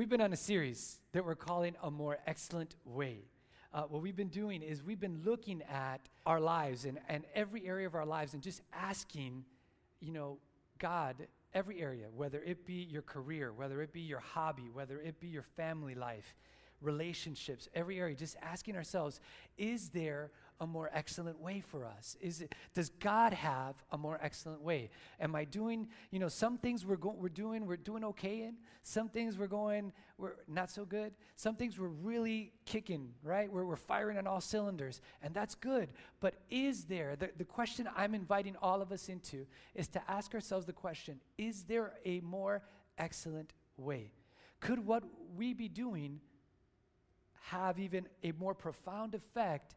We've been on a series that we're calling A More Excellent Way. Uh, what we've been doing is we've been looking at our lives and, and every area of our lives and just asking, you know, God, every area, whether it be your career, whether it be your hobby, whether it be your family life, relationships, every area, just asking ourselves, is there a more excellent way for us? Is it, does God have a more excellent way? Am I doing, you know, some things we're, go- we're doing, we're doing okay in, some things we're going, we're not so good, some things we're really kicking, right? We're, we're firing on all cylinders, and that's good. But is there, the, the question I'm inviting all of us into is to ask ourselves the question, is there a more excellent way? Could what we be doing have even a more profound effect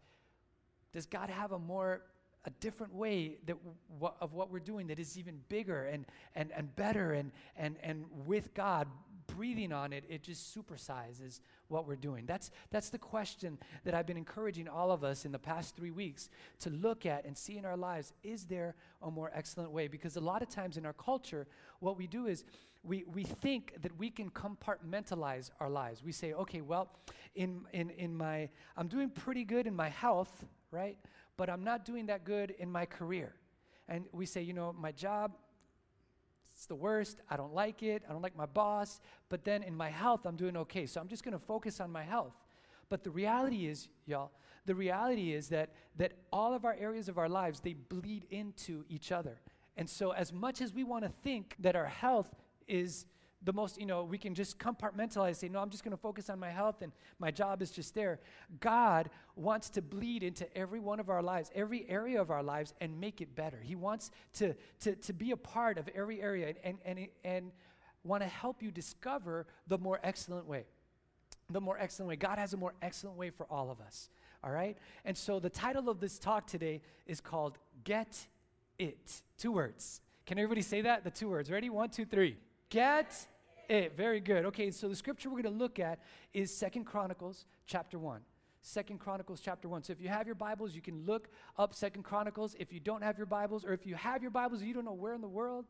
does God have a more a different way that w- of what we're doing that is even bigger and and and better and and and with God breathing on it it just supersizes what we're doing that's that's the question that I've been encouraging all of us in the past 3 weeks to look at and see in our lives is there a more excellent way because a lot of times in our culture what we do is we, we think that we can compartmentalize our lives. We say, okay, well, in, in, in my, I'm doing pretty good in my health, right? But I'm not doing that good in my career. And we say, you know, my job, it's the worst. I don't like it. I don't like my boss. But then in my health, I'm doing okay. So I'm just going to focus on my health. But the reality is, y'all, the reality is that, that all of our areas of our lives, they bleed into each other. And so, as much as we want to think that our health is the most, you know, we can just compartmentalize, say, no, I'm just going to focus on my health and my job is just there. God wants to bleed into every one of our lives, every area of our lives, and make it better. He wants to, to, to be a part of every area and, and, and want to help you discover the more excellent way. The more excellent way. God has a more excellent way for all of us. All right? And so the title of this talk today is called Get It. Two words. Can everybody say that? The two words. Ready? One, two, three. Get it. Very good. Okay, so the scripture we're going to look at is Second Chronicles chapter 1. Second Chronicles chapter 1. So if you have your Bibles, you can look up Second Chronicles. If you don't have your Bibles, or if you have your Bibles you don't know where in the world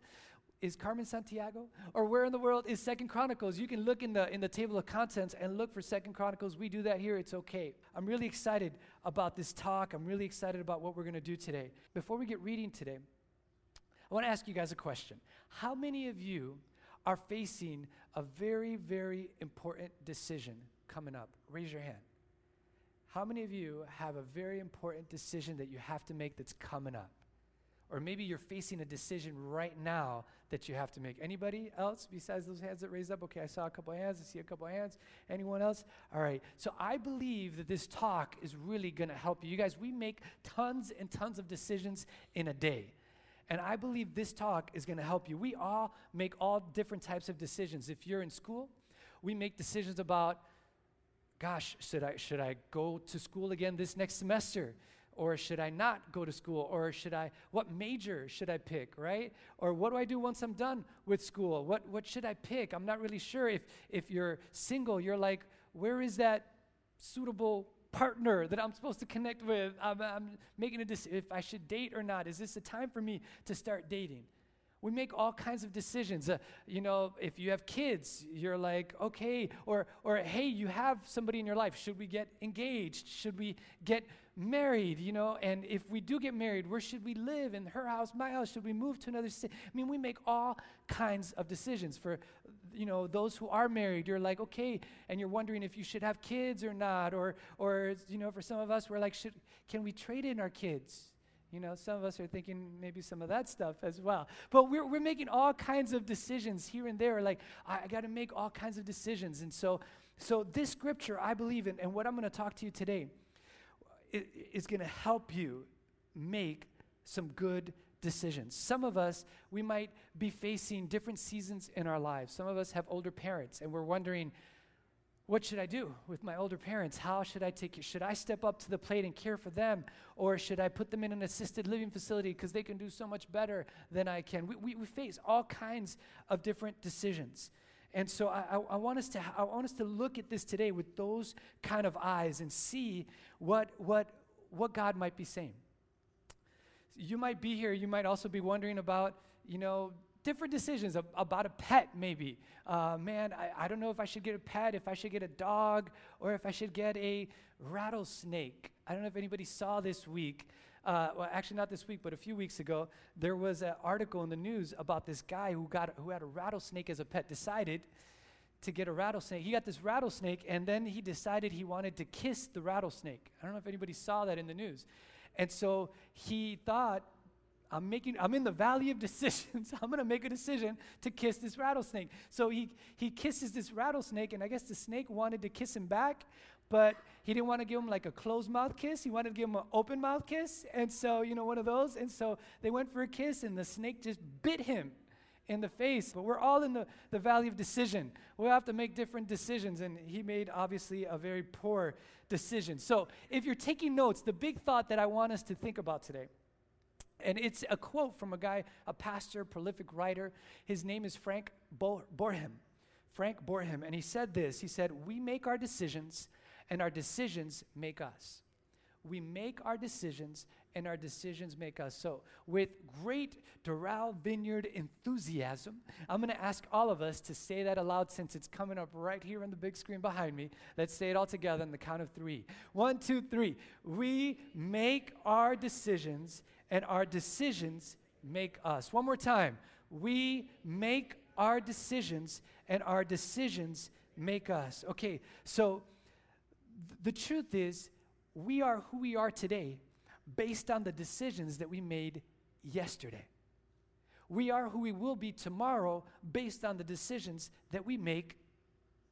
is Carmen Sandiego, or where in the world is Second Chronicles, you can look in the in the table of contents and look for Second Chronicles. We do that here. It's okay. I'm really excited about this talk. I'm really excited about what we're going to do today. Before we get reading today, I want to ask you guys a question. How many of you are facing a very, very important decision coming up? Raise your hand. How many of you have a very important decision that you have to make that's coming up? Or maybe you're facing a decision right now that you have to make. Anybody else besides those hands that raised up? Okay, I saw a couple hands. I see a couple hands. Anyone else? All right. So I believe that this talk is really going to help you. You guys, we make tons and tons of decisions in a day. And I believe this talk is going to help you. We all make all different types of decisions. If you're in school, we make decisions about, gosh, should I, should I go to school again this next semester? Or should I not go to school? Or should I, what major should I pick, right? Or what do I do once I'm done with school? What, what should I pick? I'm not really sure. If, if you're single, you're like, where is that suitable partner that I'm supposed to connect with. I'm, I'm making a decision if I should date or not. Is this the time for me to start dating? We make all kinds of decisions. Uh, you know, if you have kids, you're like, okay, or or hey, you have somebody in your life. Should we get engaged? Should we get married? You know, and if we do get married, where should we live? In her house, my house? Should we move to another city? I mean, we make all kinds of decisions. For you know, those who are married, you're like, okay, and you're wondering if you should have kids or not, or or you know, for some of us, we're like, should can we trade in our kids? You know, some of us are thinking maybe some of that stuff as well. But we're, we're making all kinds of decisions here and there. Like, I, I got to make all kinds of decisions. And so, so this scripture, I believe in, and what I'm going to talk to you today is going to help you make some good decisions. Some of us, we might be facing different seasons in our lives. Some of us have older parents, and we're wondering, what should I do with my older parents? How should I take it? Should I step up to the plate and care for them? Or should I put them in an assisted living facility because they can do so much better than I can? We, we, we face all kinds of different decisions. And so I, I, I, want us to, I want us to look at this today with those kind of eyes and see what, what, what God might be saying. You might be here, you might also be wondering about, you know, different decisions about a pet, maybe. Uh, man, I, I don't know if I should get a pet, if I should get a dog, or if I should get a rattlesnake. I don't know if anybody saw this week. Uh, well, actually, not this week, but a few weeks ago, there was an article in the news about this guy who got who had a rattlesnake as a pet. Decided to get a rattlesnake. He got this rattlesnake, and then he decided he wanted to kiss the rattlesnake. I don't know if anybody saw that in the news. And so he thought, I'm making I'm in the valley of decisions. I'm gonna make a decision to kiss this rattlesnake. So he he kisses this rattlesnake, and I guess the snake wanted to kiss him back, but he didn't want to give him like a closed mouth kiss. He wanted to give him an open mouth kiss. And so, you know, one of those. And so they went for a kiss, and the snake just bit him in the face. But we're all in the, the valley of decision. We have to make different decisions. And he made obviously a very poor decision. So if you're taking notes, the big thought that I want us to think about today. And it's a quote from a guy, a pastor, prolific writer. His name is Frank Bo- Boreham. Frank Boreham. And he said this He said, We make our decisions, and our decisions make us. We make our decisions, and our decisions make us. So, with great Doral Vineyard enthusiasm, I'm going to ask all of us to say that aloud since it's coming up right here on the big screen behind me. Let's say it all together on the count of three. One, two, three. We make our decisions, and our decisions make us. One more time. We make our decisions, and our decisions make us. Okay, so th- the truth is, we are who we are today based on the decisions that we made yesterday. We are who we will be tomorrow based on the decisions that we make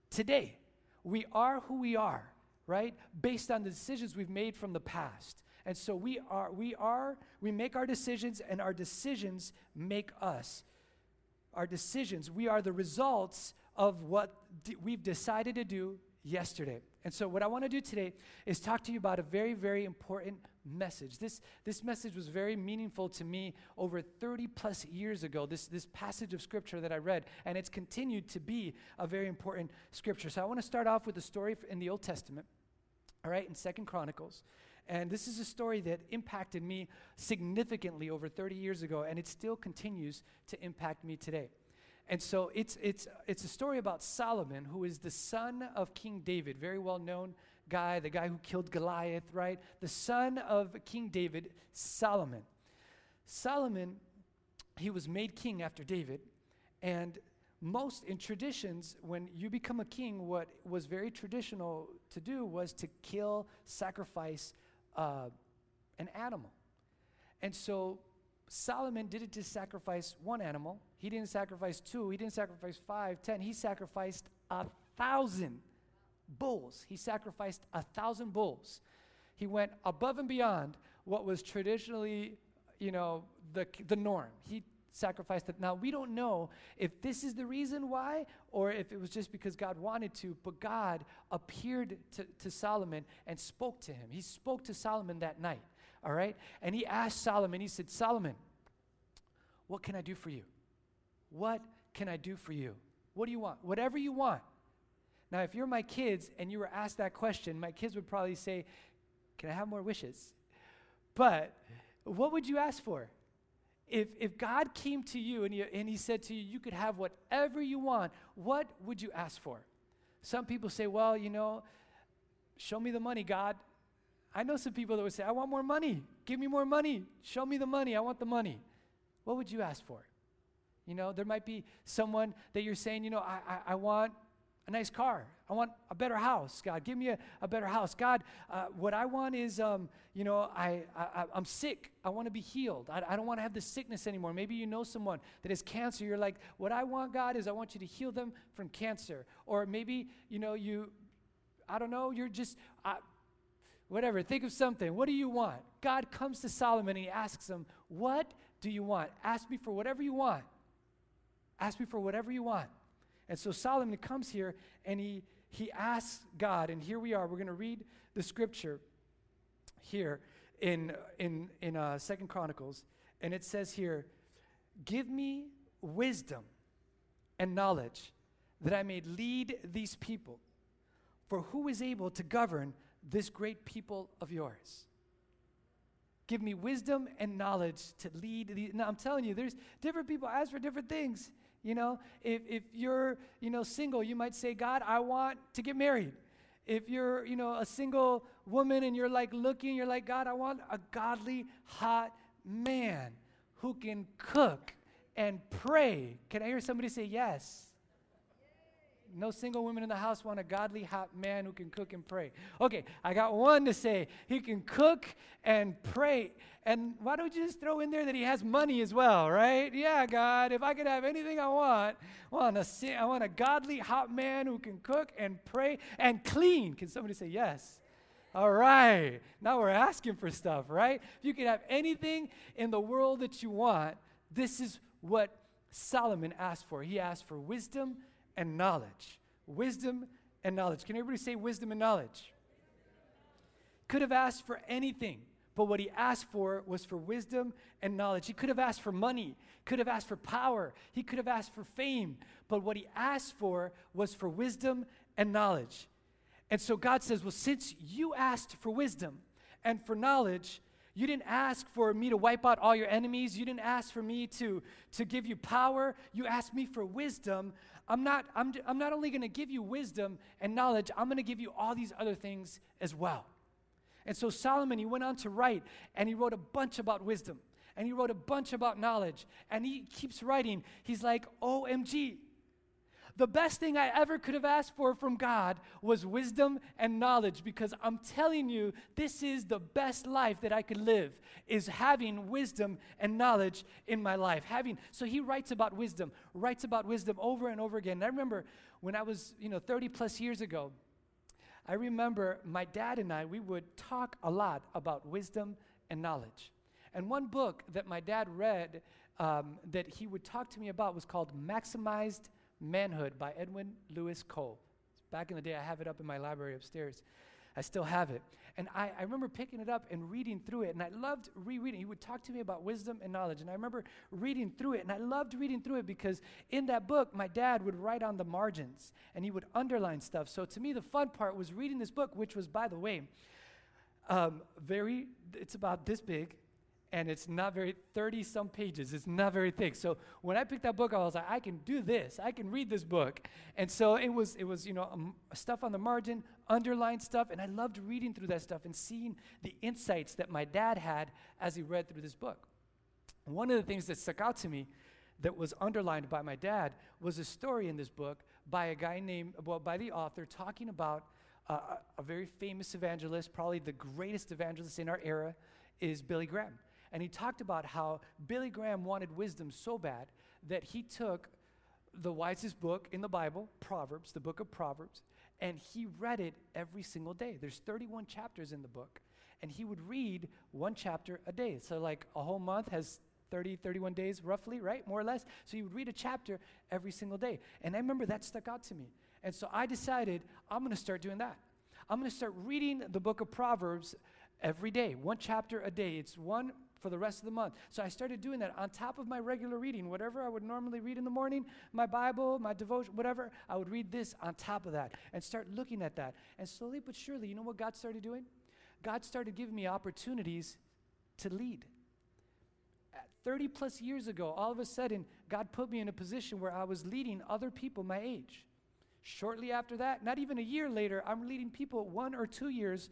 today. We are who we are, right? Based on the decisions we've made from the past. And so we are, we are, we make our decisions and our decisions make us. Our decisions, we are the results of what d- we've decided to do yesterday. And so, what I want to do today is talk to you about a very, very important message. This, this message was very meaningful to me over 30 plus years ago, this, this passage of scripture that I read, and it's continued to be a very important scripture. So, I want to start off with a story in the Old Testament, all right, in Second Chronicles. And this is a story that impacted me significantly over 30 years ago, and it still continues to impact me today. And so it's, it's, it's a story about Solomon, who is the son of King David, very well known guy, the guy who killed Goliath, right? The son of King David, Solomon. Solomon, he was made king after David, and most in traditions, when you become a king, what was very traditional to do was to kill, sacrifice uh, an animal. And so Solomon didn't just sacrifice one animal, he didn't sacrifice two, he didn't sacrifice five, ten, he sacrificed a thousand bulls. He sacrificed a thousand bulls. He went above and beyond what was traditionally, you know, the, the norm. He sacrificed it. Now, we don't know if this is the reason why or if it was just because God wanted to, but God appeared to, to Solomon and spoke to him. He spoke to Solomon that night, all right? And he asked Solomon, he said, Solomon, what can I do for you? What can I do for you? What do you want? Whatever you want. Now, if you're my kids and you were asked that question, my kids would probably say, Can I have more wishes? But what would you ask for? If, if God came to you and, he and He said to you, You could have whatever you want, what would you ask for? Some people say, Well, you know, show me the money, God. I know some people that would say, I want more money. Give me more money. Show me the money. I want the money. What would you ask for? You know, there might be someone that you're saying, you know, I, I, I want a nice car. I want a better house, God. Give me a, a better house. God, uh, what I want is, um, you know, I, I, I'm sick. I want to be healed. I, I don't want to have this sickness anymore. Maybe you know someone that has cancer. You're like, what I want, God, is I want you to heal them from cancer. Or maybe, you know, you, I don't know, you're just, uh, whatever. Think of something. What do you want? God comes to Solomon and he asks him, What do you want? Ask me for whatever you want. Ask me for whatever you want. And so Solomon comes here and he, he asks God, and here we are. We're going to read the scripture here in, in, in uh, Second Chronicles. And it says here, Give me wisdom and knowledge that I may lead these people. For who is able to govern this great people of yours? give me wisdom and knowledge to lead. The, now, I'm telling you, there's different people ask for different things. You know, if, if you're, you know, single, you might say, God, I want to get married. If you're, you know, a single woman and you're like looking, you're like, God, I want a godly, hot man who can cook and pray. Can I hear somebody say yes? No single women in the house want a godly, hot man who can cook and pray. Okay, I got one to say. He can cook and pray. And why don't you just throw in there that he has money as well, right? Yeah, God, if I could have anything I want, I want a, I want a godly, hot man who can cook and pray and clean. Can somebody say yes? All right. Now we're asking for stuff, right? If you could have anything in the world that you want, this is what Solomon asked for. He asked for wisdom and knowledge. Wisdom and knowledge. Can everybody say wisdom and knowledge? Could have asked for anything, but what he asked for was for wisdom and knowledge. He could have asked for money, could have asked for power, he could have asked for fame, but what he asked for was for wisdom and knowledge. And so God says, Well, since you asked for wisdom and for knowledge, you didn't ask for me to wipe out all your enemies. You didn't ask for me to, to give you power. You asked me for wisdom. I'm not, I'm, I'm not only going to give you wisdom and knowledge, I'm going to give you all these other things as well. And so Solomon, he went on to write, and he wrote a bunch about wisdom, and he wrote a bunch about knowledge, and he keeps writing. He's like, OMG, the best thing I ever could have asked for from God was wisdom and knowledge because I'm telling you, this is the best life that I could live is having wisdom and knowledge in my life. Having so he writes about wisdom, writes about wisdom over and over again. And I remember when I was, you know, 30 plus years ago, I remember my dad and I, we would talk a lot about wisdom and knowledge. And one book that my dad read um, that he would talk to me about was called Maximized Manhood by Edwin Lewis Cole. Back in the day, I have it up in my library upstairs. I still have it. And I, I remember picking it up and reading through it, and I loved rereading. He would talk to me about wisdom and knowledge, and I remember reading through it, and I loved reading through it because in that book, my dad would write on the margins and he would underline stuff. So to me, the fun part was reading this book, which was, by the way, um, very, it's about this big, and it's not very 30 some pages it's not very thick. So when i picked that book i was like i can do this i can read this book. And so it was it was you know um, stuff on the margin underlined stuff and i loved reading through that stuff and seeing the insights that my dad had as he read through this book. One of the things that stuck out to me that was underlined by my dad was a story in this book by a guy named well by the author talking about uh, a very famous evangelist probably the greatest evangelist in our era is billy graham and he talked about how Billy Graham wanted wisdom so bad that he took the wisest book in the Bible, Proverbs, the book of Proverbs, and he read it every single day. There's 31 chapters in the book, and he would read one chapter a day. So, like a whole month has 30, 31 days roughly, right? More or less. So, he would read a chapter every single day. And I remember that stuck out to me. And so, I decided I'm going to start doing that. I'm going to start reading the book of Proverbs every day, one chapter a day. It's one for the rest of the month. So I started doing that on top of my regular reading. Whatever I would normally read in the morning, my Bible, my devotion, whatever, I would read this on top of that and start looking at that. And slowly but surely, you know what God started doing? God started giving me opportunities to lead. 30 plus years ago, all of a sudden, God put me in a position where I was leading other people my age. Shortly after that, not even a year later, I'm leading people one or two years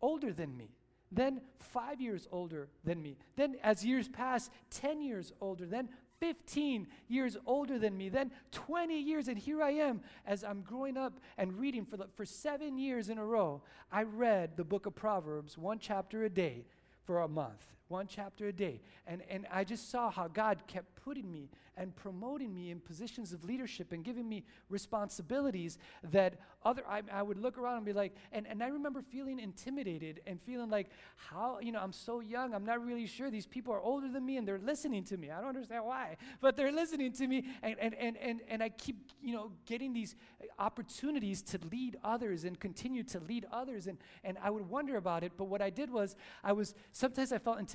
older than me then five years older than me. Then, as years pass, 10 years older. Then 15 years older than me. Then 20 years, and here I am as I'm growing up and reading for, the, for seven years in a row. I read the book of Proverbs, one chapter a day for a month, one chapter a day. And, and I just saw how God kept putting me and promoting me in positions of leadership and giving me responsibilities that other I, I would look around and be like and, and i remember feeling intimidated and feeling like how you know i'm so young i'm not really sure these people are older than me and they're listening to me. I don't understand why but they're listening to me. And and and and, and i keep you know getting these opportunities to lead others and continue to lead others. And and i would wonder about it but what i did was i was sometimes i felt intimidated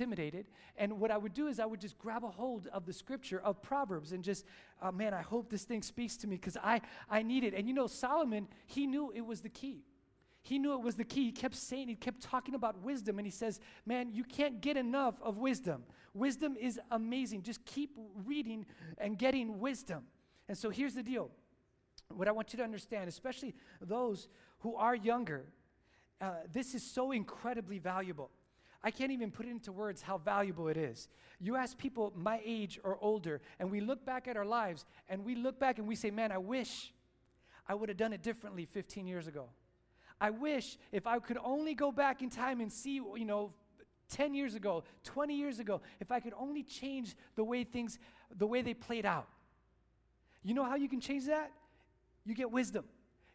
and what i would do is i would just grab a hold of the scripture of proverbs and just oh, man i hope this thing speaks to me because i i need it and you know solomon he he knew it was the key. He knew it was the key. He kept saying, he kept talking about wisdom, and he says, Man, you can't get enough of wisdom. Wisdom is amazing. Just keep reading and getting wisdom. And so here's the deal what I want you to understand, especially those who are younger, uh, this is so incredibly valuable. I can't even put it into words how valuable it is. You ask people my age or older, and we look back at our lives, and we look back and we say, Man, I wish I would have done it differently 15 years ago. I wish if I could only go back in time and see, you know, 10 years ago, 20 years ago, if I could only change the way things, the way they played out. You know how you can change that? You get wisdom.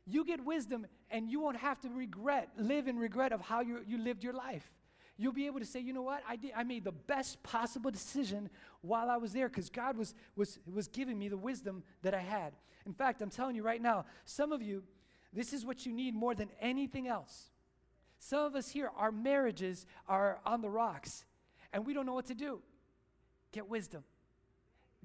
You get wisdom, and you won't have to regret, live in regret of how you, you lived your life. You'll be able to say, you know what, I, did, I made the best possible decision while I was there because God was, was, was giving me the wisdom that I had. In fact, I'm telling you right now, some of you, this is what you need more than anything else. Some of us here, our marriages are on the rocks, and we don't know what to do. Get wisdom.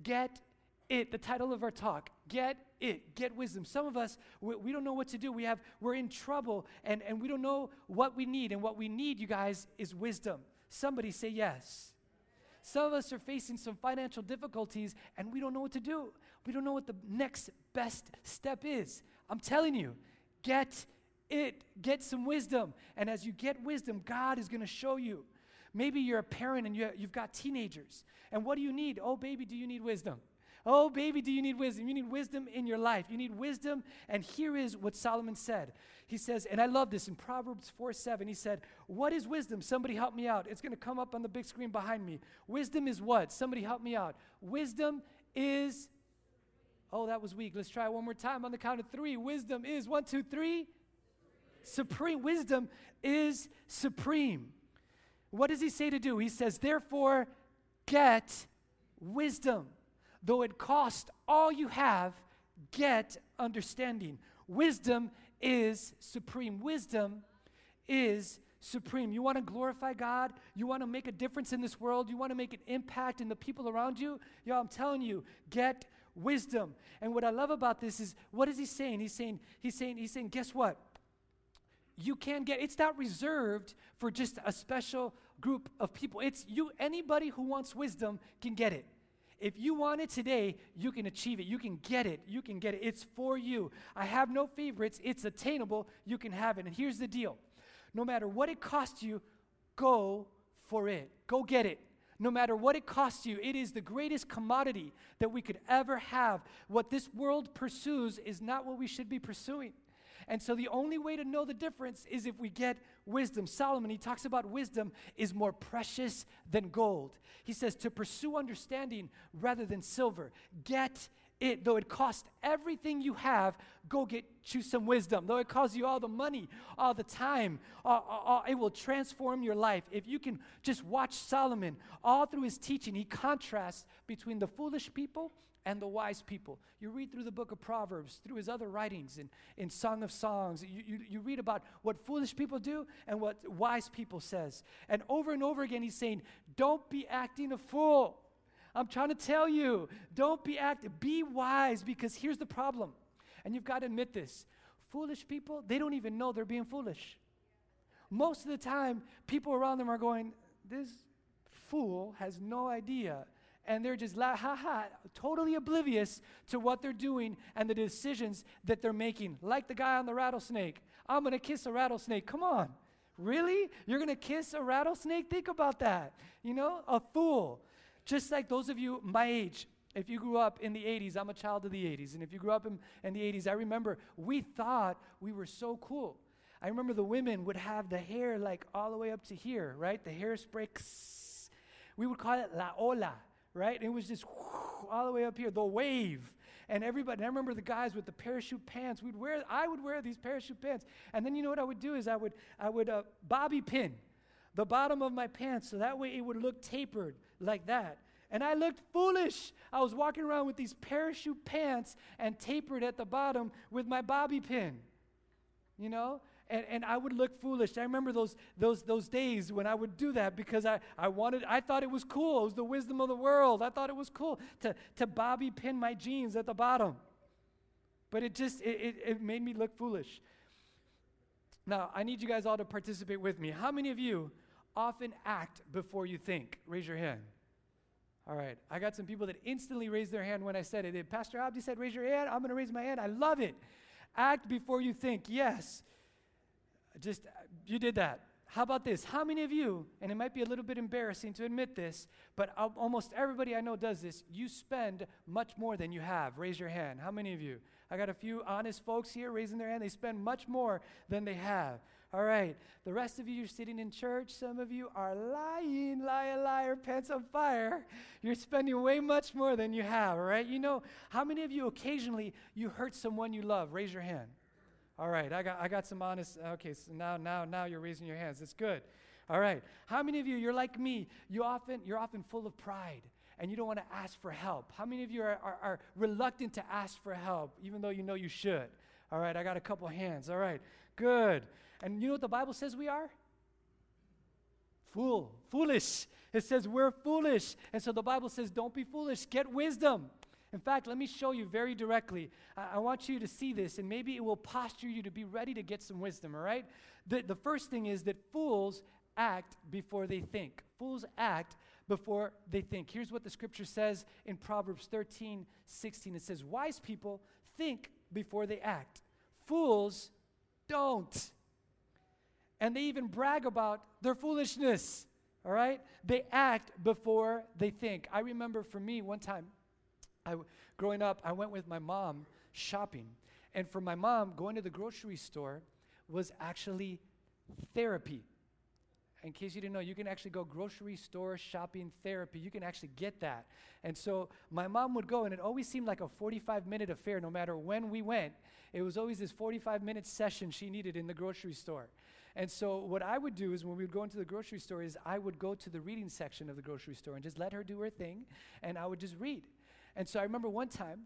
Get it. The title of our talk, Get It. Get wisdom. Some of us, we, we, don't know what to do. We have, we're in trouble, and, and we don't know what we need. And what we need, you guys, is wisdom. Somebody say yes. Some of us are facing some financial difficulties, and we don't know what to do. We don't know what the next best step is. I'm telling you, Get it. Get some wisdom. And as you get wisdom, God is going to show you. Maybe you're a parent and you, you've got teenagers. And what do you need? Oh, baby, do you need wisdom? Oh, baby, do you need wisdom? You need wisdom in your life. You need wisdom. And here is what Solomon said. He says, and I love this in Proverbs 4 7. He said, What is wisdom? Somebody help me out. It's going to come up on the big screen behind me. Wisdom is what? Somebody help me out. Wisdom is Oh, that was weak. Let's try one more time on the count of three. Wisdom is one, two, three. Supreme. Wisdom is supreme. What does he say to do? He says, therefore, get wisdom. Though it cost all you have, get understanding. Wisdom is supreme. Wisdom is supreme. You want to glorify God? You want to make a difference in this world? You want to make an impact in the people around you? Yo, I'm telling you, get wisdom. And what I love about this is what is he saying? He's saying, he's saying, he's saying, guess what? You can get it's not reserved for just a special group of people. It's you, anybody who wants wisdom can get it. If you want it today, you can achieve it. You can get it. You can get it. It's for you. I have no favorites. It's attainable. You can have it. And here's the deal no matter what it costs you, go for it. Go get it no matter what it costs you, it is the greatest commodity that we could ever have. What this world pursues is not what we should be pursuing. And so the only way to know the difference is if we get wisdom. Solomon, he talks about wisdom is more precious than gold. He says to pursue understanding rather than silver. Get it, though it costs everything you have, go get you some wisdom. Though it costs you all the money, all the time, it will transform your life. If you can just watch Solomon, all through his teaching, he contrasts between the foolish people and the wise people. You read through the book of Proverbs, through his other writings, in, in Song of Songs, you, you, you read about what foolish people do and what wise people says. And over and over again, he's saying, don't be acting a fool. I'm trying to tell you, don't be active, be wise because here's the problem. And you've got to admit this. Foolish people, they don't even know they're being foolish. Most of the time, people around them are going, This fool has no idea. And they're just la ha ha, totally oblivious to what they're doing and the decisions that they're making. Like the guy on the rattlesnake. I'm gonna kiss a rattlesnake. Come on. Really? You're gonna kiss a rattlesnake? Think about that. You know, a fool. Just like those of you my age, if you grew up in the 80s, I'm a child of the 80s, and if you grew up in, in the 80s, I remember we thought we were so cool. I remember the women would have the hair like all the way up to here, right? The hairspray. We would call it la ola, right? It was just all the way up here, the wave. And everybody, and I remember the guys with the parachute pants. We'd wear, I would wear these parachute pants. And then you know what I would do is I would, I would uh, bobby pin the bottom of my pants so that way it would look tapered like that. And I looked foolish. I was walking around with these parachute pants and tapered at the bottom with my bobby pin. You know? And, and I would look foolish. I remember those, those, those days when I would do that because I, I wanted, I thought it was cool. It was the wisdom of the world. I thought it was cool to, to bobby pin my jeans at the bottom. But it just, it, it, it made me look foolish. Now, I need you guys all to participate with me. How many of you often act before you think? Raise your hand. All right. I got some people that instantly raised their hand when I said it. Pastor Abdi said, raise your hand, I'm going to raise my hand. I love it. Act before you think. Yes. Just, you did that. How about this? How many of you, and it might be a little bit embarrassing to admit this, but almost everybody I know does this, you spend much more than you have? Raise your hand. How many of you? I got a few honest folks here raising their hand. They spend much more than they have. All right. The rest of you, you're sitting in church. Some of you are lying, liar, liar, pants on fire. You're spending way much more than you have, all right? You know, how many of you occasionally you hurt someone you love? Raise your hand. All right, I got, I got some honest, okay, so now, now, now you're raising your hands. That's good. All right. How many of you, you're like me, you often, you're often full of pride and you don't want to ask for help? How many of you are, are, are reluctant to ask for help, even though you know you should? All right, I got a couple hands. All right, good. And you know what the Bible says we are? Fool, foolish. It says we're foolish. And so the Bible says, don't be foolish, get wisdom. In fact, let me show you very directly. I, I, want you to see this, and maybe it will posture you to be ready to get some wisdom, all right? The, the first thing is that fools act before they think. Fools act before they think. Here's what the scripture says in Proverbs 13 16. It says, Wise people think before they act, fools don't. And they even brag about their foolishness. All right? They act before they think. I remember for me one time, I, growing up, I went with my mom shopping. And for my mom, going to the grocery store was actually therapy. In case you didn't know, you can actually go grocery store shopping therapy. You can actually get that. And so my mom would go, and it always seemed like a 45 minute affair no matter when we went. It was always this 45 minute session she needed in the grocery store. And so what I would do is when we would go into the grocery store is I would go to the reading section of the grocery store and just let her do her thing, and I would just read. And so I remember one time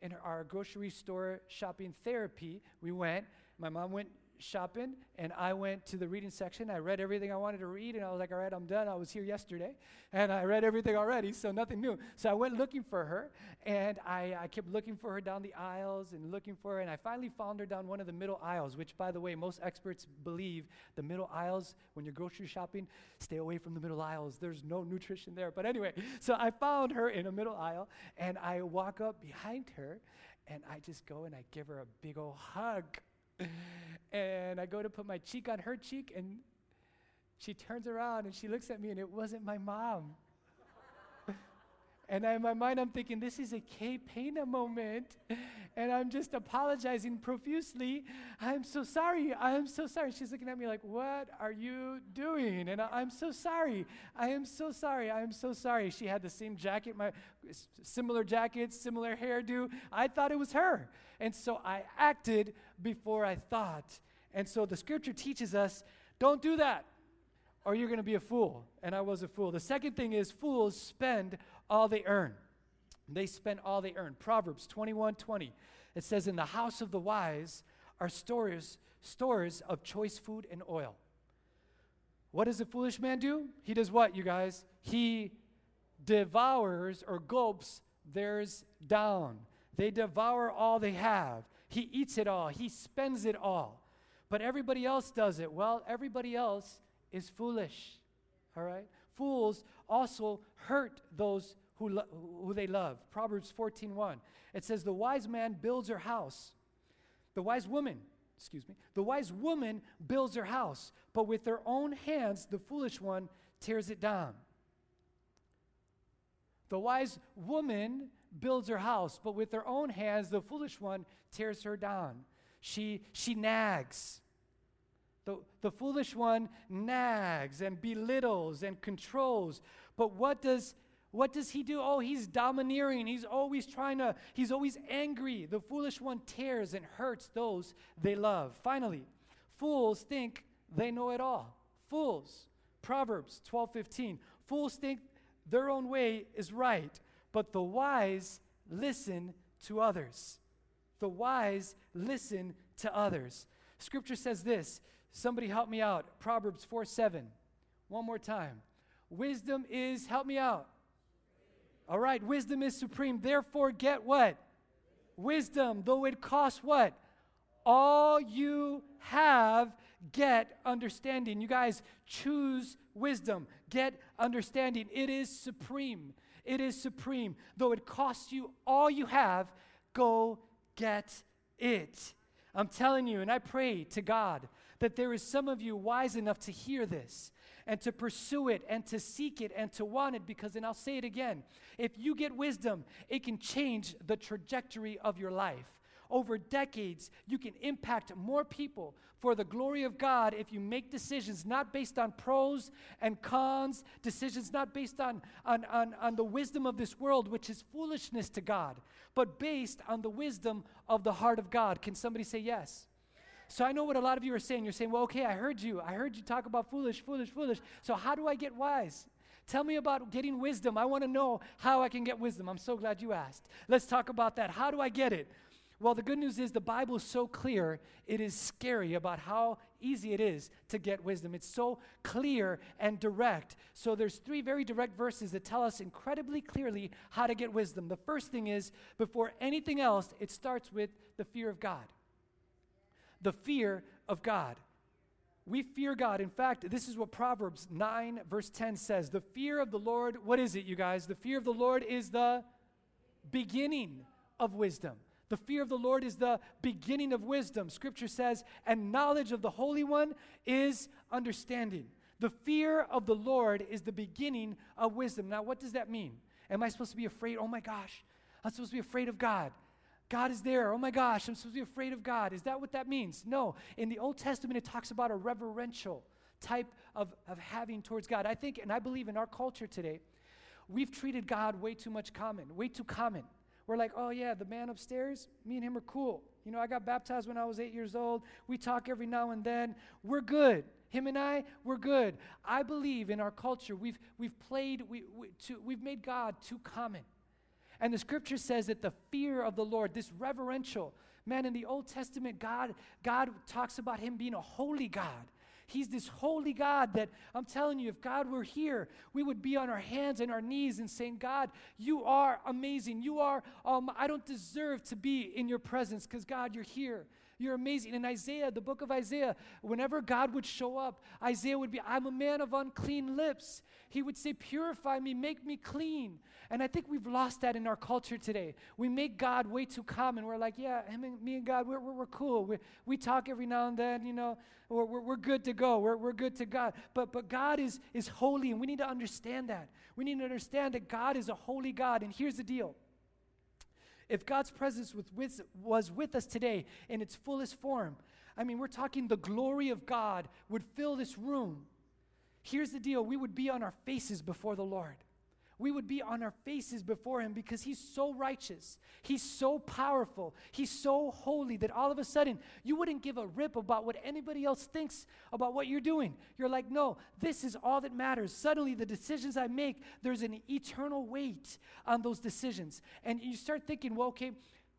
in our grocery store shopping therapy, we went, my mom went shopping and I went to the reading section. I read everything I wanted to read and I was like, all right, I'm done. I was here yesterday and I read everything already, so nothing new. So I went looking for her and I, I kept looking for her down the aisles and looking for her. And I finally found her down one of the middle aisles, which, by the way, most experts believe the middle aisles, when you're grocery shopping, stay away from the middle aisles. There's no nutrition there. But anyway, so I found her in a middle aisle and I walk up behind her and I just go and I give her a big old hug and I go to put my cheek on her cheek, and she turns around and she looks at me, and it wasn't my mom. And in my mind, I'm thinking, this is a K Pena moment. And I'm just apologizing profusely. I'm so sorry. I'm so sorry. She's looking at me like, What are you doing? And I, am so sorry. I am so sorry. I am so sorry. She had the same jacket, my similar jacket, similar hairdo. I thought it was her. And so I acted before I thought. And so the scripture teaches us don't do that, or you're going to be a fool. And I was a fool. The second thing is fools spend all they earn. They spend all they earn. Proverbs 21 20. It says, In the house of the wise are stores, stores of choice food and oil. What does a foolish man do? He does what, you guys? He devours or gulps theirs down. They devour all they have. He eats it all, he spends it all. But everybody else does it. Well, everybody else is foolish. All right? Fools also hurt those who, lo- who they love. Proverbs 14:1. It says, "The wise man builds her house. The wise woman, excuse me, the wise woman builds her house, but with her own hands the foolish one tears it down." The wise woman builds her house, but with her own hands, the foolish one tears her down. She, she nags. The, the foolish one nags and belittles and controls. But what does, what does he do? Oh, he's domineering. He's always trying to, he's always angry. The foolish one tears and hurts those they love. Finally, fools think they know it all. Fools. Proverbs 12 15. Fools think their own way is right, but the wise listen to others. The wise listen to others. Scripture says this. Somebody help me out. Proverbs 4 7. One more time. Wisdom is, help me out. All right, wisdom is supreme. Therefore, get what? Wisdom, though it costs what? All you have, get understanding. You guys choose wisdom, get understanding. It is supreme. It is supreme. Though it costs you all you have, go get it. I'm telling you, and I pray to God that there is some of you wise enough to hear this and to pursue it and to seek it and to want it because, and I'll say it again, if you get wisdom, it can change the trajectory of your life. Over decades, you can impact more people for the glory of God if you make decisions not based on pros and cons, decisions not based on, on, on, on the wisdom of this world, which is foolishness to God, but based on the wisdom of the heart of God. Can somebody say yes? So I know what a lot of you are saying. You're saying, well, okay, I heard you. I heard you talk about foolish, foolish, foolish. So how do I get wise? Tell me about getting wisdom. I want to know how I can get wisdom. I'm so glad you asked. Let's talk about that. How do I get it? Well, the good news is the Bible is so clear, it is scary about how easy it is to get wisdom. It's so clear and direct. So there's three very direct verses that tell us incredibly clearly how to get wisdom. The first thing is before anything else, it starts with the fear of God the fear of God. We fear God. In fact, this is what Proverbs 9, verse 10 says. The fear of the Lord, what is it, you guys? The fear of the Lord is the beginning of wisdom. The fear of the Lord is the beginning of wisdom. Scripture says, and knowledge of the Holy One is understanding. The fear of the Lord is the beginning of wisdom. Now, what does that mean? Am I supposed to be afraid? Oh my gosh, I'm supposed to be afraid of God. God is there. Oh my gosh, I'm supposed to be afraid of God. Is that what that means? No. In the Old Testament, it talks about a reverential type of, of having towards God. I think, and I believe in our culture today, we've treated God way too much common, way too common. We're like, oh yeah, the man upstairs, me and him are cool. You know, I got baptized when I was eight years old. We talk every now and then. We're good. Him and I, we're good. I believe in our culture, we've, we've played, we, we, too, we've made God too common. And the scripture says that the fear of the Lord, this reverential, man, in the Old Testament, God, God talks about him being a holy God. He's this holy God that I'm telling you, if God were here, we would be on our hands and our knees and saying, God, you are amazing. You are, um, I don't deserve to be in your presence because, God, you're here. You're amazing. In Isaiah, the book of Isaiah, whenever God would show up, Isaiah would be, I'm a man of unclean lips. He would say, Purify me, make me clean. And I think we've lost that in our culture today. We make God way too common. We're like, yeah, him and, me and God, we're, we're, we're cool. we we talk every now and then, you know, we're, we're, we're good to go. We're, we're good to God. But, but God is, is holy, and we need to understand that. We need to understand that God is a holy God. And here's the deal if God's presence was with, was with us today in its fullest form, I mean, we're talking the glory of God would fill this room. Here's the deal we would be on our faces before the Lord we would be on our faces before Him because He's so righteous. He's so powerful. He's so holy that all of a sudden you wouldn't give a rip about what anybody else thinks about what you're doing. You're like, no, this is all that matters. Suddenly, the decisions I make, there's an eternal weight on those decisions. And you start thinking, well, okay,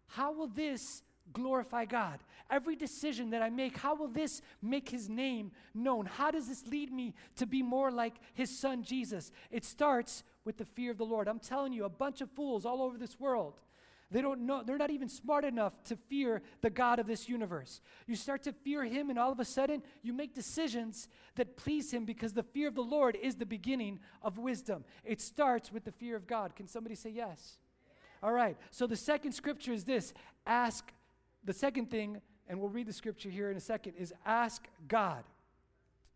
how will this glorify God? Every decision that I make, how will this make his name known? How does this lead me to be more like his son Jesus? It starts with the fear of the Lord. I'm telling you, a bunch of fools all over this world. They don't know, they're not even smart enough to fear the God of this universe. You start to fear him, and all of a sudden, you make decisions that please him because the fear of the Lord is the beginning of wisdom. It starts with the fear of God. Can somebody say yes? All right. So the second scripture is this ask the second thing, and we'll read the scripture here in a second, is ask God.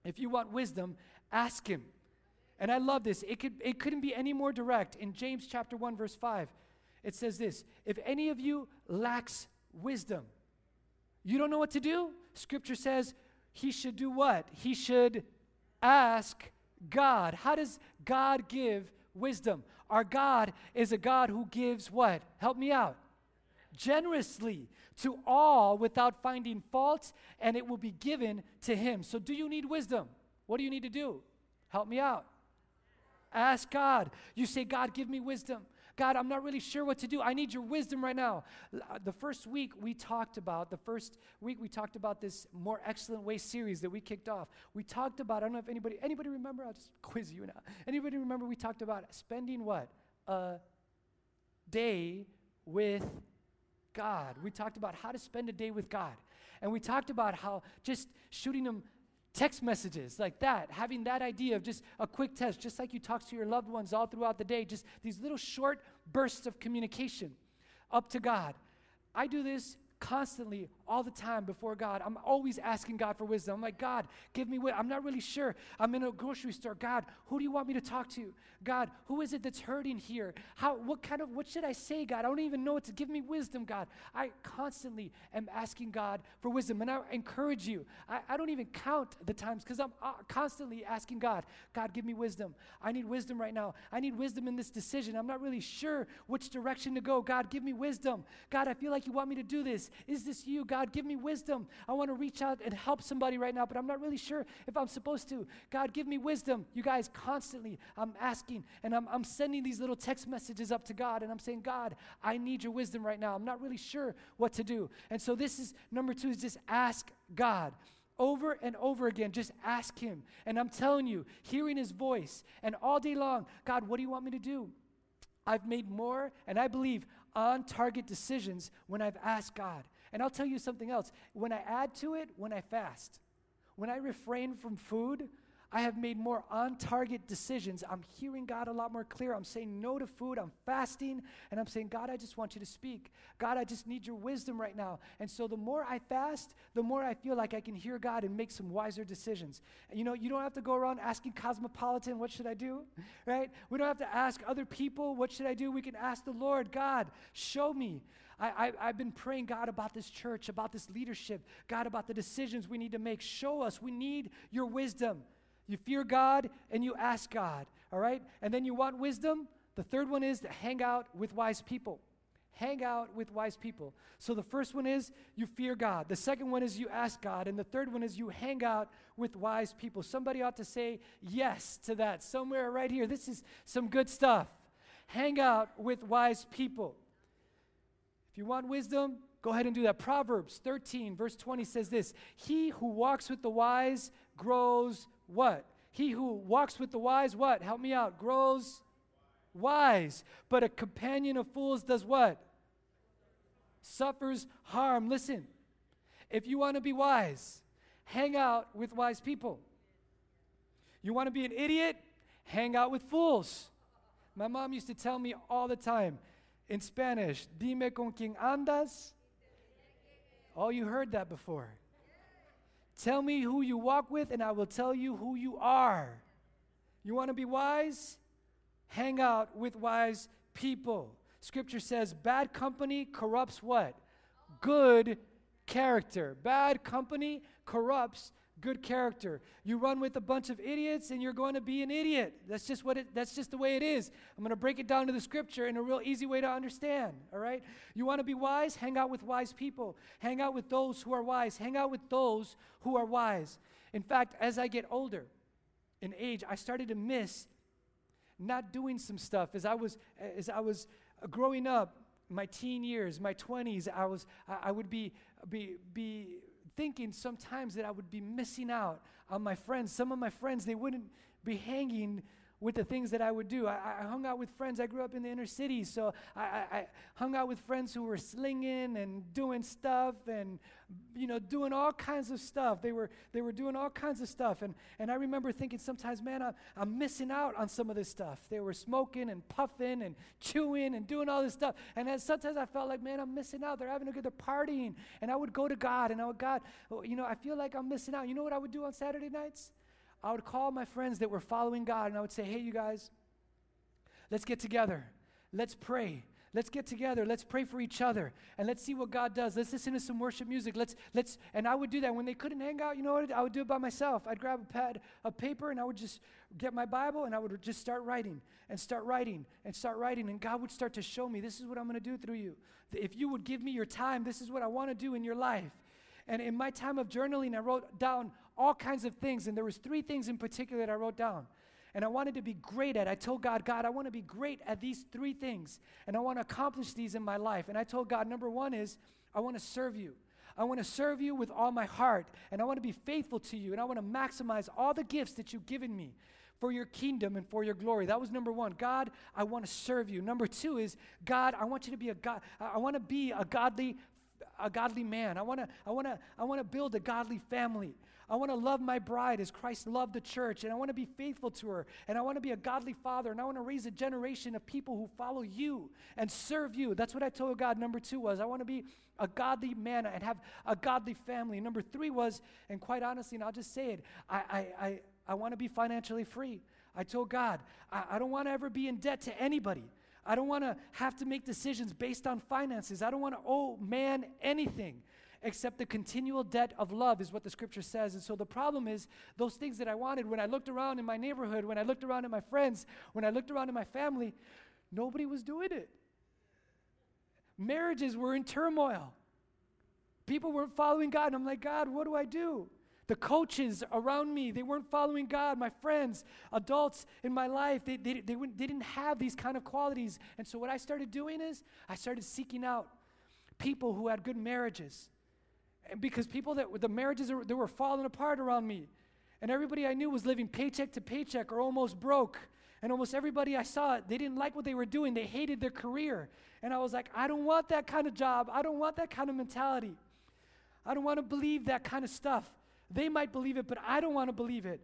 If you want wisdom, ask Him. And I love this. It, could, it couldn't be any more direct. In James chapter 1, verse 5, it says this If any of you lacks wisdom, you don't know what to do? Scripture says he should do what? He should ask God. How does God give wisdom? Our God is a God who gives what? Help me out generously to all without finding fault, and it will be given to him. So, do you need wisdom? What do you need to do? Help me out. Ask God. You say, God, give me wisdom. God, I'm not really sure what to do. I need your wisdom right now. Uh, the first week we talked about, the first week we talked about this more excellent way series that we kicked off. We talked about, I don't know if anybody, anybody remember? I'll just quiz you now. Anybody remember we talked about spending what? A day with God. We talked about how to spend a day with God. And we talked about how just shooting them text messages like that, having that idea of just a quick test, just like you talk to your loved ones all throughout the day, just these little short bursts of communication up to God. I do this constantly all the time before God. I'm always asking God for wisdom. I'm like, God, give me wisdom. I'm not really sure. I'm in a grocery store. God, who do you want me to talk to? God, who is it that's hurting here? How what kind of what should I say, God? I don't even know what to give me wisdom, God. I constantly am asking God for wisdom. And I encourage you. I, I don't even count the times because I'm uh, constantly asking God, God, give me wisdom. I need wisdom right now. I need wisdom in this decision. I'm not really sure which direction to go. God, give me wisdom. God, I feel like you want me to do this. Is this you? God, give me wisdom. I want to reach out and help somebody right now, but I'm not really sure if I'm supposed to. God, give me wisdom. You guys, constantly, I'm asking and I'm, I'm sending these little text messages up to God and I'm saying, God, I need your wisdom right now. I'm not really sure what to do. And so, this is number two is just ask God over and over again. Just ask Him. And I'm telling you, hearing His voice and all day long, God, what do you want me to do? I've made more, and I believe on target decisions when I've asked God. And I'll tell you something else. When I add to it, when I fast, when I refrain from food, I have made more on target decisions. I'm hearing God a lot more clear. I'm saying no to food. I'm fasting. And I'm saying, God, I just want you to speak. God, I just need your wisdom right now. And so the more I fast, the more I feel like I can hear God and make some wiser decisions. And you know, you don't have to go around asking Cosmopolitan, what should I do? Right? We don't have to ask other people, what should I do? We can ask the Lord, God, show me. I, I, have been praying, God, about this church, about this leadership, God, about the decisions we need to make. Show us. We need your wisdom. You fear God and you ask God, all right? And then you want wisdom. The third one is to hang out with wise people. Hang out with wise people. So the first one is you fear God. The second one is you ask God. And the third one is you hang out with wise people. Somebody ought to say yes to that somewhere right here. This is some good stuff. Hang out with wise people. You want wisdom, go ahead and do that. Proverbs 13, verse 20 says this He who walks with the wise grows what? He who walks with the wise, what? Help me out. Grows wise. But a companion of fools does what? Suffers harm. Listen, if you want to be wise, hang out with wise people. You want to be an idiot? Hang out with fools. My mom used to tell me all the time in Spanish, dime con quien andas. Oh, you heard that before. Tell me who you walk with, and I will tell you who you are. You want to be wise? Hang out with wise people. Scripture says bad company corrupts what? Good character. Bad company corrupts good character. You run with a bunch of idiots and you're going to be an idiot. That's just what it that's just the way it is. I'm going to break it down to the scripture in a real easy way to understand, all right? You want to be wise? Hang out with wise people. Hang out with those who are wise. Hang out with those who are wise. In fact, as I get older in age, I started to miss not doing some stuff as I was as I was growing up my teen years, my 20s, I was I, would be be be thinking sometimes that I would be missing out on my friends. Some of my friends, they wouldn't be hanging with the things that I would do. I, I, hung out with friends. I grew up in the inner city, so I, I, hung out with friends who were slinging and doing stuff and you know doing all kinds of stuff. They were they were doing all kinds of stuff, and and I remember thinking sometimes, man, I'm, I'm missing out on some of this stuff. They were smoking and puffing and chewing and doing all this stuff, and then sometimes I felt like, man, I'm missing out. They're having a good, they're partying, and I would go to God and I would God, oh, you know, I feel like I'm missing out. You know what I would do on Saturday nights? I would call my friends that were following God and I would say, hey, you guys, let's get together. Let's pray. Let's get together. Let's pray for each other and let's see what God does. Let's listen to some worship music. Let's let's and I would do that when they couldn't hang out. You know what? I would do it by myself. I'd grab a pad of paper and I would just get my Bible and I would just start writing and start writing and start writing and God would start to show me this is what I'm going to do through you. If you would give me your time, this is what I want to do in your life. And in my time of journaling, I wrote down all kinds of things, and there was three things in particular that I wrote down. And I wanted to be great at. I told God, God, I want to be great at these three things, and I want to accomplish these in my life. And I told God, number one is I want to serve you. I want to serve you with all my heart, and I want to be faithful to you, and I want to maximize all the gifts that you've given me for your kingdom and for your glory. That was number one. God, I want to serve you. Number two is, God, I want you to be a God, I want to be a godly a godly man. I want to I want to I want to build a godly family. I want to love my bride as Christ loved the church, and I want to be faithful to her, and I want to be a godly father, and I want to raise a generation of people who follow you and serve you. That's what I told God. Number two was I want to be a godly man and have a godly family. Number three was, and quite honestly, and I'll just say it, I, I, I, I want to be financially free. I told God, I, I don't want to ever be in debt to anybody. I don't want to have to make decisions based on finances. I don't want to owe man anything except the continual debt of love, is what the scripture says. And so the problem is, those things that I wanted, when I looked around in my neighborhood, when I looked around at my friends, when I looked around in my family, nobody was doing it. Marriages were in turmoil. People weren't following God. And I'm like, God, what do I do? The coaches around me, they weren't following God. My friends, adults in my life, they, they, they, they didn't have these kind of qualities. And so what I started doing is I started seeking out people who had good marriages. Because people that the marriages that were falling apart around me. And everybody I knew was living paycheck to paycheck or almost broke. And almost everybody I saw, they didn't like what they were doing. They hated their career. And I was like, I don't want that kind of job. I don't want that kind of mentality. I don't want to believe that kind of stuff. They might believe it, but I don't want to believe it.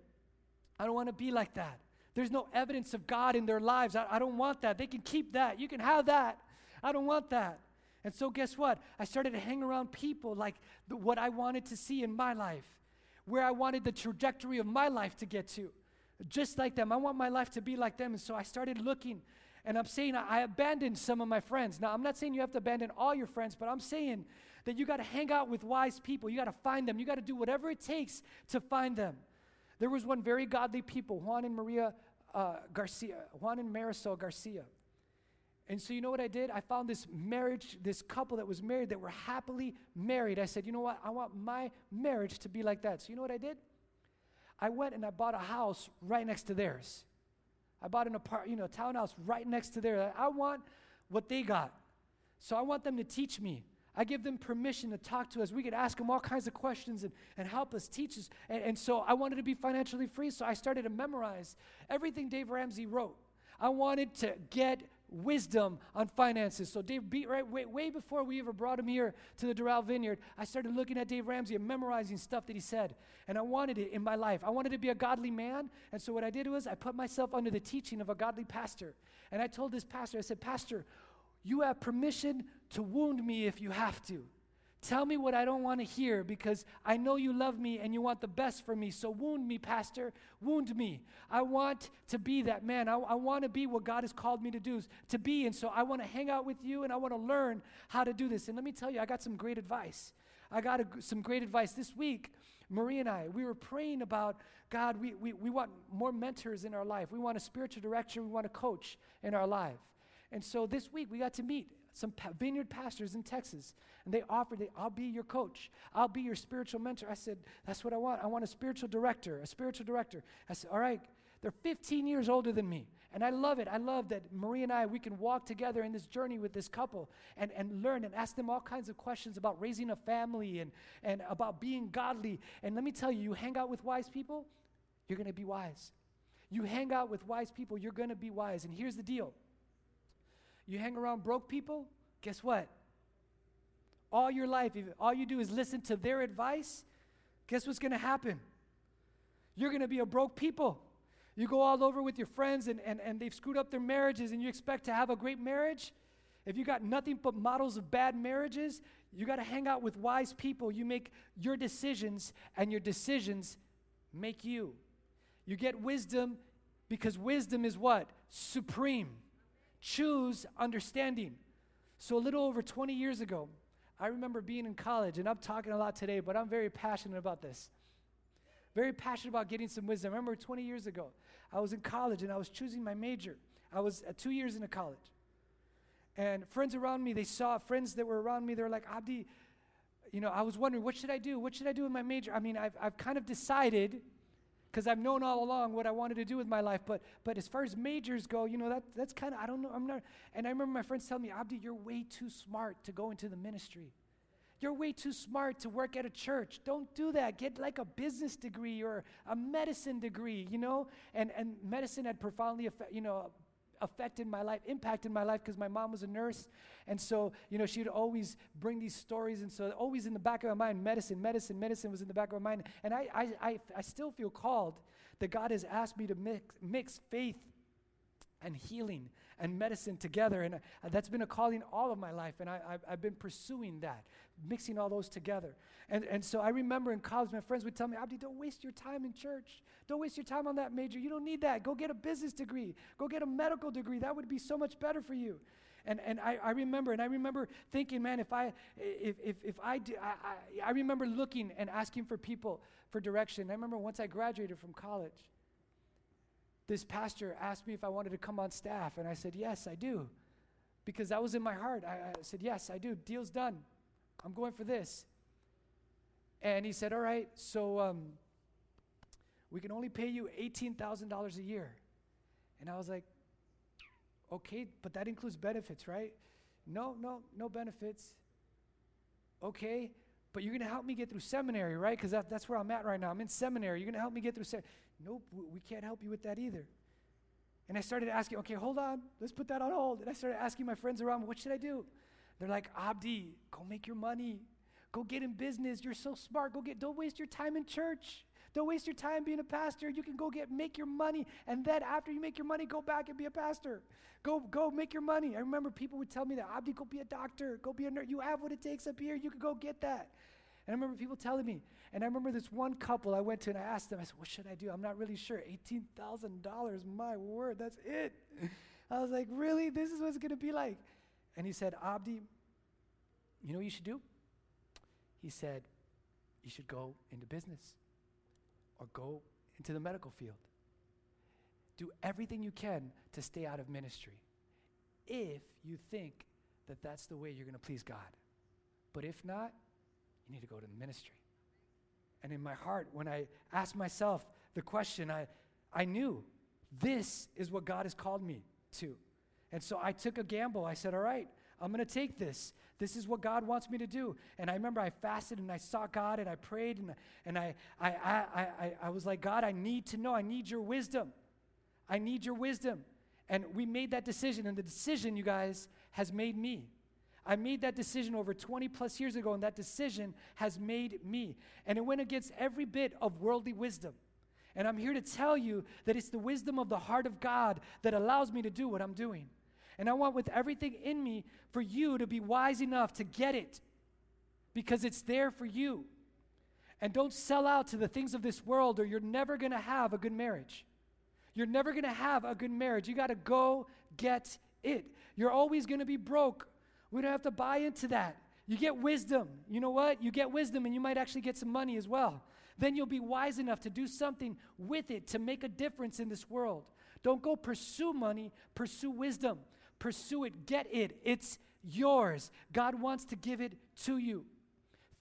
I don't want to be like that. There's no evidence of God in their lives. I, I don't want that. They can keep that. You can have that. I don't want that. And so, guess what? I started to hang around people like the, what I wanted to see in my life, where I wanted the trajectory of my life to get to. Just like them. I want my life to be like them. And so I started looking, and I'm saying I, abandoned some of my friends. Now, I'm not saying you have to abandon all your friends, but I'm saying that you got to hang out with wise people. You got to find them. You got to do whatever it takes to find them. There was one very godly people, Juan and Maria uh, Garcia, Juan and Marisol Garcia. And so, you know what I did? I found this marriage, this couple that was married that were happily married. I said, you know what? I want my marriage to be like that. So, you know what I did? I went and I bought a house right next to theirs. I bought an apartment, you know, townhouse right next to theirs. I want what they got. So I want them to teach me I give them permission to talk to us. We could ask them all kinds of questions and, and help us, teach us. And, and so I wanted to be financially free, so I started to memorize everything Dave Ramsey wrote. I wanted to get wisdom on finances. So Dave beat right way, way before we ever brought him here to the Doral Vineyard, I started looking at Dave Ramsey and memorizing stuff that he said. And I wanted it in my life. I wanted to be a godly man. And so what I did was I put myself under the teaching of a godly pastor. And I told this pastor, I said, Pastor, you have permission to wound me if you have to. Tell me what I don't want to hear because I know you love me and you want the best for me. So wound me, Pastor. Wound me. I want to be that man. I, I want to be what God has called me to do, to be. And so I want to hang out with you and I want to learn how to do this. And let me tell you, I got some great advice. I got a, some great advice this week. Marie and I, we were praying about God, we, we, we want more mentors in our life. We want a spiritual director. We want a coach in our life. And so this week we got to meet some vineyard pastors in Texas, and they offered, it, I'll be your coach. I'll be your spiritual mentor. I said, That's what I want. I want a spiritual director, a spiritual director. I said, All right, they're 15 years older than me. And I love it. I love that Marie and I, we can walk together in this journey with this couple and, and learn and ask them all kinds of questions about raising a family and, and about being godly. And let me tell you, you hang out with wise people, you're going to be wise. You hang out with wise people, you're going to be wise. And here's the deal you hang around broke people, guess what? All your life, if all you do is listen to their advice, guess what's going to happen? You're going to be a broke people. You go all over with your friends and, and, and they've screwed up their marriages and you expect to have a great marriage. If you got nothing but models of bad marriages, you got to hang out with wise people. You make your decisions, and your decisions make you. You get wisdom because wisdom is what? Supreme choose understanding. So, a little over 20 years ago, I remember being in college, and I'm talking a lot today, but I'm very passionate about this. Very passionate about getting some wisdom. I remember 20 years ago, I was in college and I was choosing my major. I was uh, two years into college. And friends around me, they saw friends that were around me, they were like, Abdi, you know, I was wondering, what should I do? What should I do in my major? I mean, I've, I've kind of decided because I've known all along what I wanted to do with my life. But but as far as majors go, you know that that's kind of I don't know. I'm not. And I remember my friends telling me, Abdi, you're way too smart to go into the ministry. You're way too smart to work at a church. Don't do that. Get like a business degree or a medicine degree, you know? And and medicine had profoundly affect, you know, affected my life, impacted my life because my mom was a nurse. And so, you know, she would always bring these stories. And so, always in the back of my mind, medicine, medicine, medicine was in the back of my mind. And I, I, I, I still feel called that God has asked me to mix, mix faith and healing and medicine together. And uh, that's been a calling all of my life. And I, have been pursuing that, mixing all those together. And, and so I remember in college, my friends would tell me, Abdi, don't waste your time in church. Don't waste your time on that major. You don't need that. Go get a business degree. Go get a medical degree. That would be so much better for you. And, and I, I remember, and I remember thinking, man, if I, if, if, if I, do, I, I, I remember looking and asking for people for direction. I remember once I graduated from college, this pastor asked me if I wanted to come on staff, and I said, Yes, I do. Because that was in my heart. I, I said, Yes, I do. Deal's done. I'm going for this. And he said, All right, so um, we can only pay you $18,000 a year. And I was like, Okay, but that includes benefits, right? No, no, no benefits. Okay, but you're going to help me get through seminary, right? Because that, that's where I'm at right now. I'm in seminary. You're going to help me get through seminary. Nope, we can't help you with that either. And I started asking, okay, hold on, let's put that on hold. And I started asking my friends around, what should I do? They're like, Abdi, go make your money. Go get in business. You're so smart. Go get, don't waste your time in church. Don't waste your time being a pastor. You can go get, make your money. And then after you make your money, go back and be a pastor. Go, go make your money. I remember people would tell me that, Abdi, go be a doctor. Go be a nurse. You have what it takes up here. You can go get that. And I remember people telling me, and I remember this one couple I went to and I asked them, I said, What should I do? I'm not really sure. $18,000, my word, that's it. I was like, Really? This is what it's going to be like? And he said, Abdi, you know what you should do? He said, You should go into business or go into the medical field. Do everything you can to stay out of ministry if you think that that's the way you're going to please God. But if not, you need to go to the ministry. And in my heart, when I asked myself the question, I, I knew this is what God has called me to. And so I took a gamble. I said, All right, I'm going to take this. This is what God wants me to do. And I remember I fasted and I sought God and I prayed and, and I, I, I, I, I was like, God, I need to know. I need your wisdom. I need your wisdom. And we made that decision. And the decision, you guys, has made me. I made that decision over 20 plus years ago, and that decision has made me. And it went against every bit of worldly wisdom. And I'm here to tell you that it's the wisdom of the heart of God that allows me to do what I'm doing. And I want with everything in me for you to be wise enough to get it because it's there for you. And don't sell out to the things of this world, or you're never going to have a good marriage. You're never going to have a good marriage. You got to go get it. You're always going to be broke we don't have to buy into that. You get wisdom. You know what? You get wisdom and you might actually get some money as well. Then you'll be wise enough to do something with it to make a difference in this world. Don't go pursue money, pursue wisdom. Pursue it, get it. It's yours. God wants to give it to you.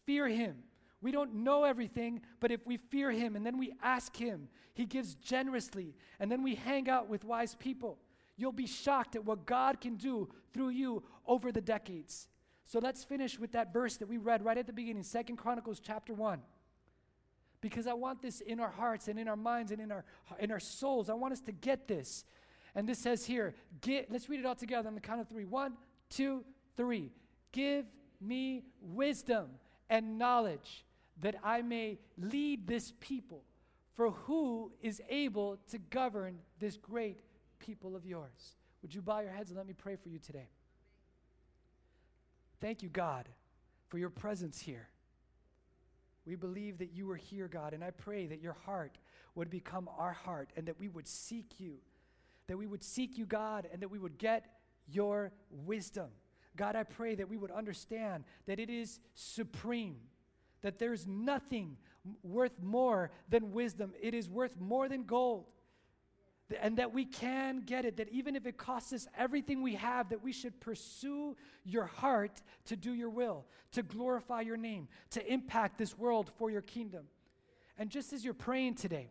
Fear Him. We don't know everything, but if we fear Him and then we ask Him, He gives generously, and then we hang out with wise people. You'll be shocked at what God can do through you over the decades. So let's finish with that verse that we read right at the beginning, Second Chronicles chapter 1. Because I want this in our hearts and in our minds and in our in our souls. I want us to get this. And this says here, get, let's read it all together on the count of three. One, two, three. Give me wisdom and knowledge that I may lead this people. For who is able to govern this great people of yours. Would you bow your heads and let me pray for you today? Thank you, God, for your presence here. We believe that you are here, God, and I pray that your heart would become our heart and that we would seek you. That we would seek you, God, and that we would get your wisdom. God, I pray that we would understand that it is supreme, that there's nothing worth more than wisdom. It is worth more than gold and that we can get it, that even if it costs us everything we have, that we should pursue your heart to do your will, to glorify your name, to impact this world for your kingdom. And just as you're praying today,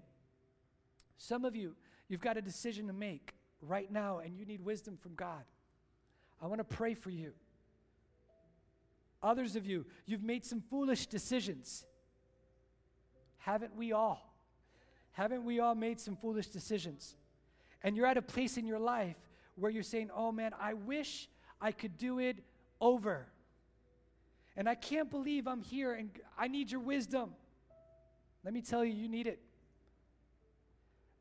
some of you, you've got a decision to make right now and you need wisdom from God. I want to pray for you. Others of you, you've made some foolish decisions. Haven't we all? Haven't we all made some foolish decisions? And you're at a place in your life where you're saying, oh man, I wish I could do it over. And I can't believe I'm here and I need your wisdom. Let me tell you, you need it.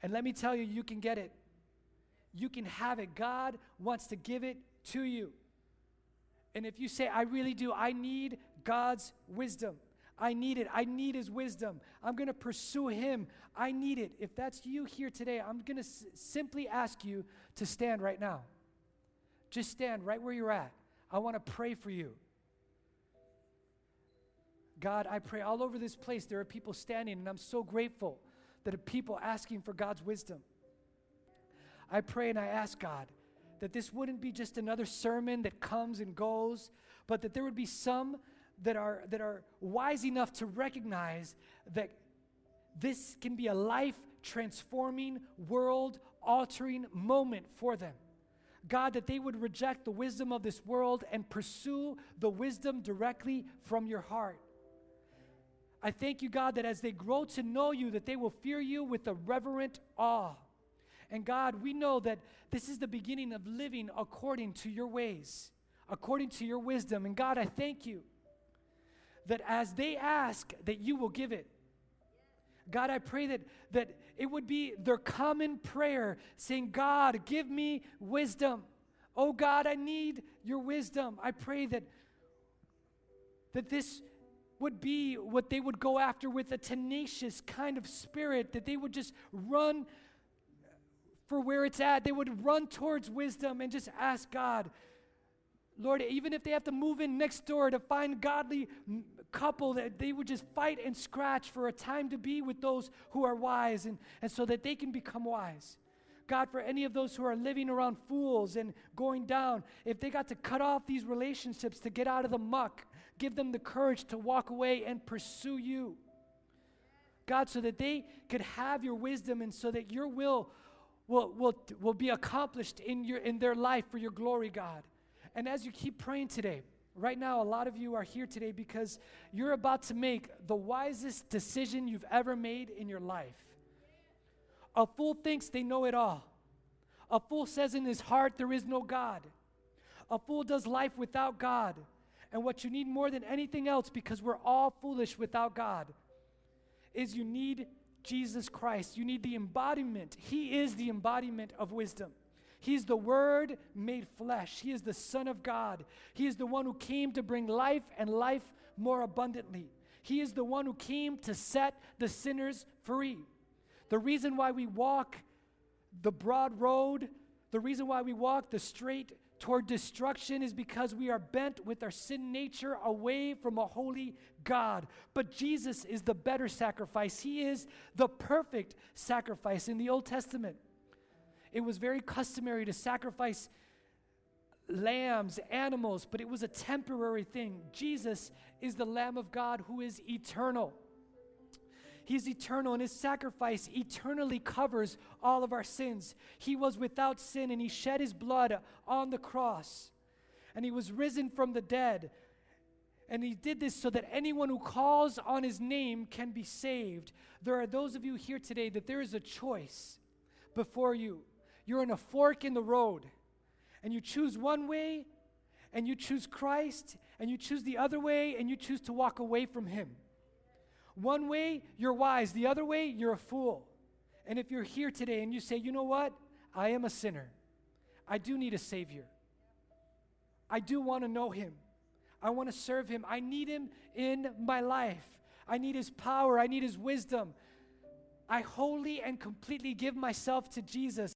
And let me tell you, you can get it. You can have it. God wants to give it to you. And if you say, I really do, I need God's wisdom. I need it. I need His wisdom. I'm going to pursue Him. I need it. If that's you here today, I'm going to s- simply ask you to stand right now. Just stand right where you're at. I want to pray for you. God, I pray all over this place there are people standing, and I'm so grateful that are people asking for God's wisdom. I pray and I ask God that this wouldn't be just another sermon that comes and goes, but that there would be some that are, that are wise enough to recognize that this can be a life transforming, world altering moment for them. God, that they would reject the wisdom of this world and pursue the wisdom directly from your heart. I thank you, God, that as they grow to know you, that they will fear you with a reverent awe. And God, we know that this is the beginning of living according to your ways, according to your wisdom. And God, I thank you that as they ask, that you will give it. God, I pray that, that it would be their common prayer saying, God, give me wisdom. Oh God, I need your wisdom. I pray that, that this would be what they would go after with a tenacious kind of spirit, that they would just run for where it's at. They would run towards wisdom and just ask God, Lord, even if they have to move in next door to find godly couple, that they would just fight and scratch for a time to be with those who are wise and, and so that they can become wise. God, for any of those who are living around fools and going down, if they got to cut off these relationships to get out of the muck, give them the courage to walk away and pursue you. God, so that they could have your wisdom and so that your will will, will, will be accomplished in, your, in their life for your glory, God. And as you keep praying today, right now, a lot of you are here today because you're about to make the wisest decision you've ever made in your life. A fool thinks they know it all. A fool says in his heart, There is no God. A fool does life without God. And what you need more than anything else, because we're all foolish without God, is you need Jesus Christ. You need the embodiment. He is the embodiment of wisdom. He's the Word made flesh. He is the Son of God. He is the one who came to bring life and life more abundantly. He is the one who came to set the sinners free. The reason why we walk the broad road, the reason why we walk the straight toward destruction is because we are bent with our sin nature away from a holy God. But Jesus is the better sacrifice, He is the perfect sacrifice. In the Old Testament, it was very customary to sacrifice lambs, animals, but it was a temporary thing. Jesus is the Lamb of God who is eternal. He's eternal, and his sacrifice eternally covers all of our sins. He was without sin, and he shed his blood on the cross. And he was risen from the dead. And he did this so that anyone who calls on his name can be saved. There are those of you here today that there is a choice before you. You're in a fork in the road, and you choose one way, and you choose Christ, and you choose the other way, and you choose to walk away from him. One way, you're wise. The other way, you're a fool. And if you're here today and you say, you know what? I am a sinner. I do need a Savior. I do want to know Him. I want to serve Him. I need Him in my life. I need His power. I need His wisdom. I wholly and completely give myself to Jesus.